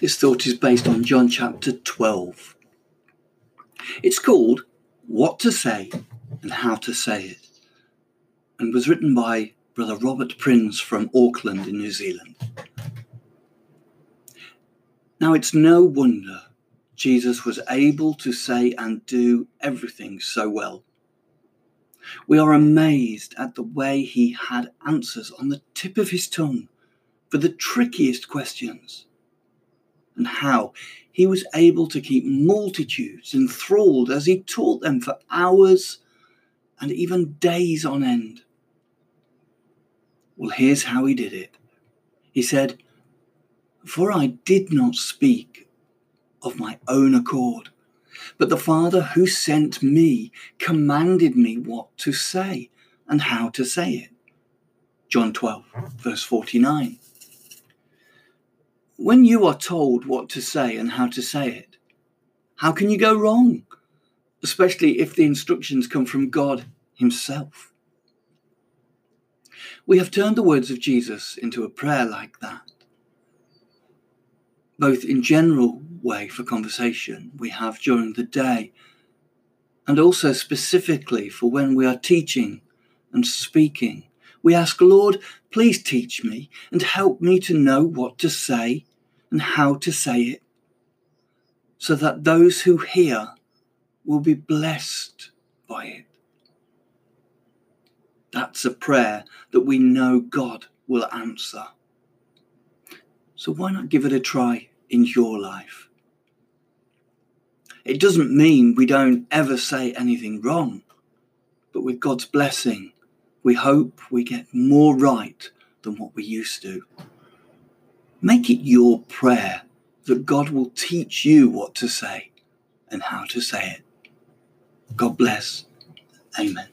This thought is based on John chapter 12. It's called What to Say and How to Say It and was written by Brother Robert Prince from Auckland in New Zealand. Now, it's no wonder Jesus was able to say and do everything so well. We are amazed at the way he had answers on the tip of his tongue for the trickiest questions and how he was able to keep multitudes enthralled as he taught them for hours and even days on end. Well, here's how he did it. He said, For I did not speak of my own accord, but the Father who sent me commanded me what to say and how to say it. John 12, verse 49 when you are told what to say and how to say it, how can you go wrong? Especially if the instructions come from God Himself. We have turned the words of Jesus into a prayer like that. Both in general way for conversation we have during the day, and also specifically for when we are teaching and speaking. We ask, Lord, please teach me and help me to know what to say and how to say it, so that those who hear will be blessed by it. That's a prayer that we know God will answer. So why not give it a try in your life? It doesn't mean we don't ever say anything wrong, but with God's blessing, we hope we get more right than what we used to. Make it your prayer that God will teach you what to say and how to say it. God bless. Amen.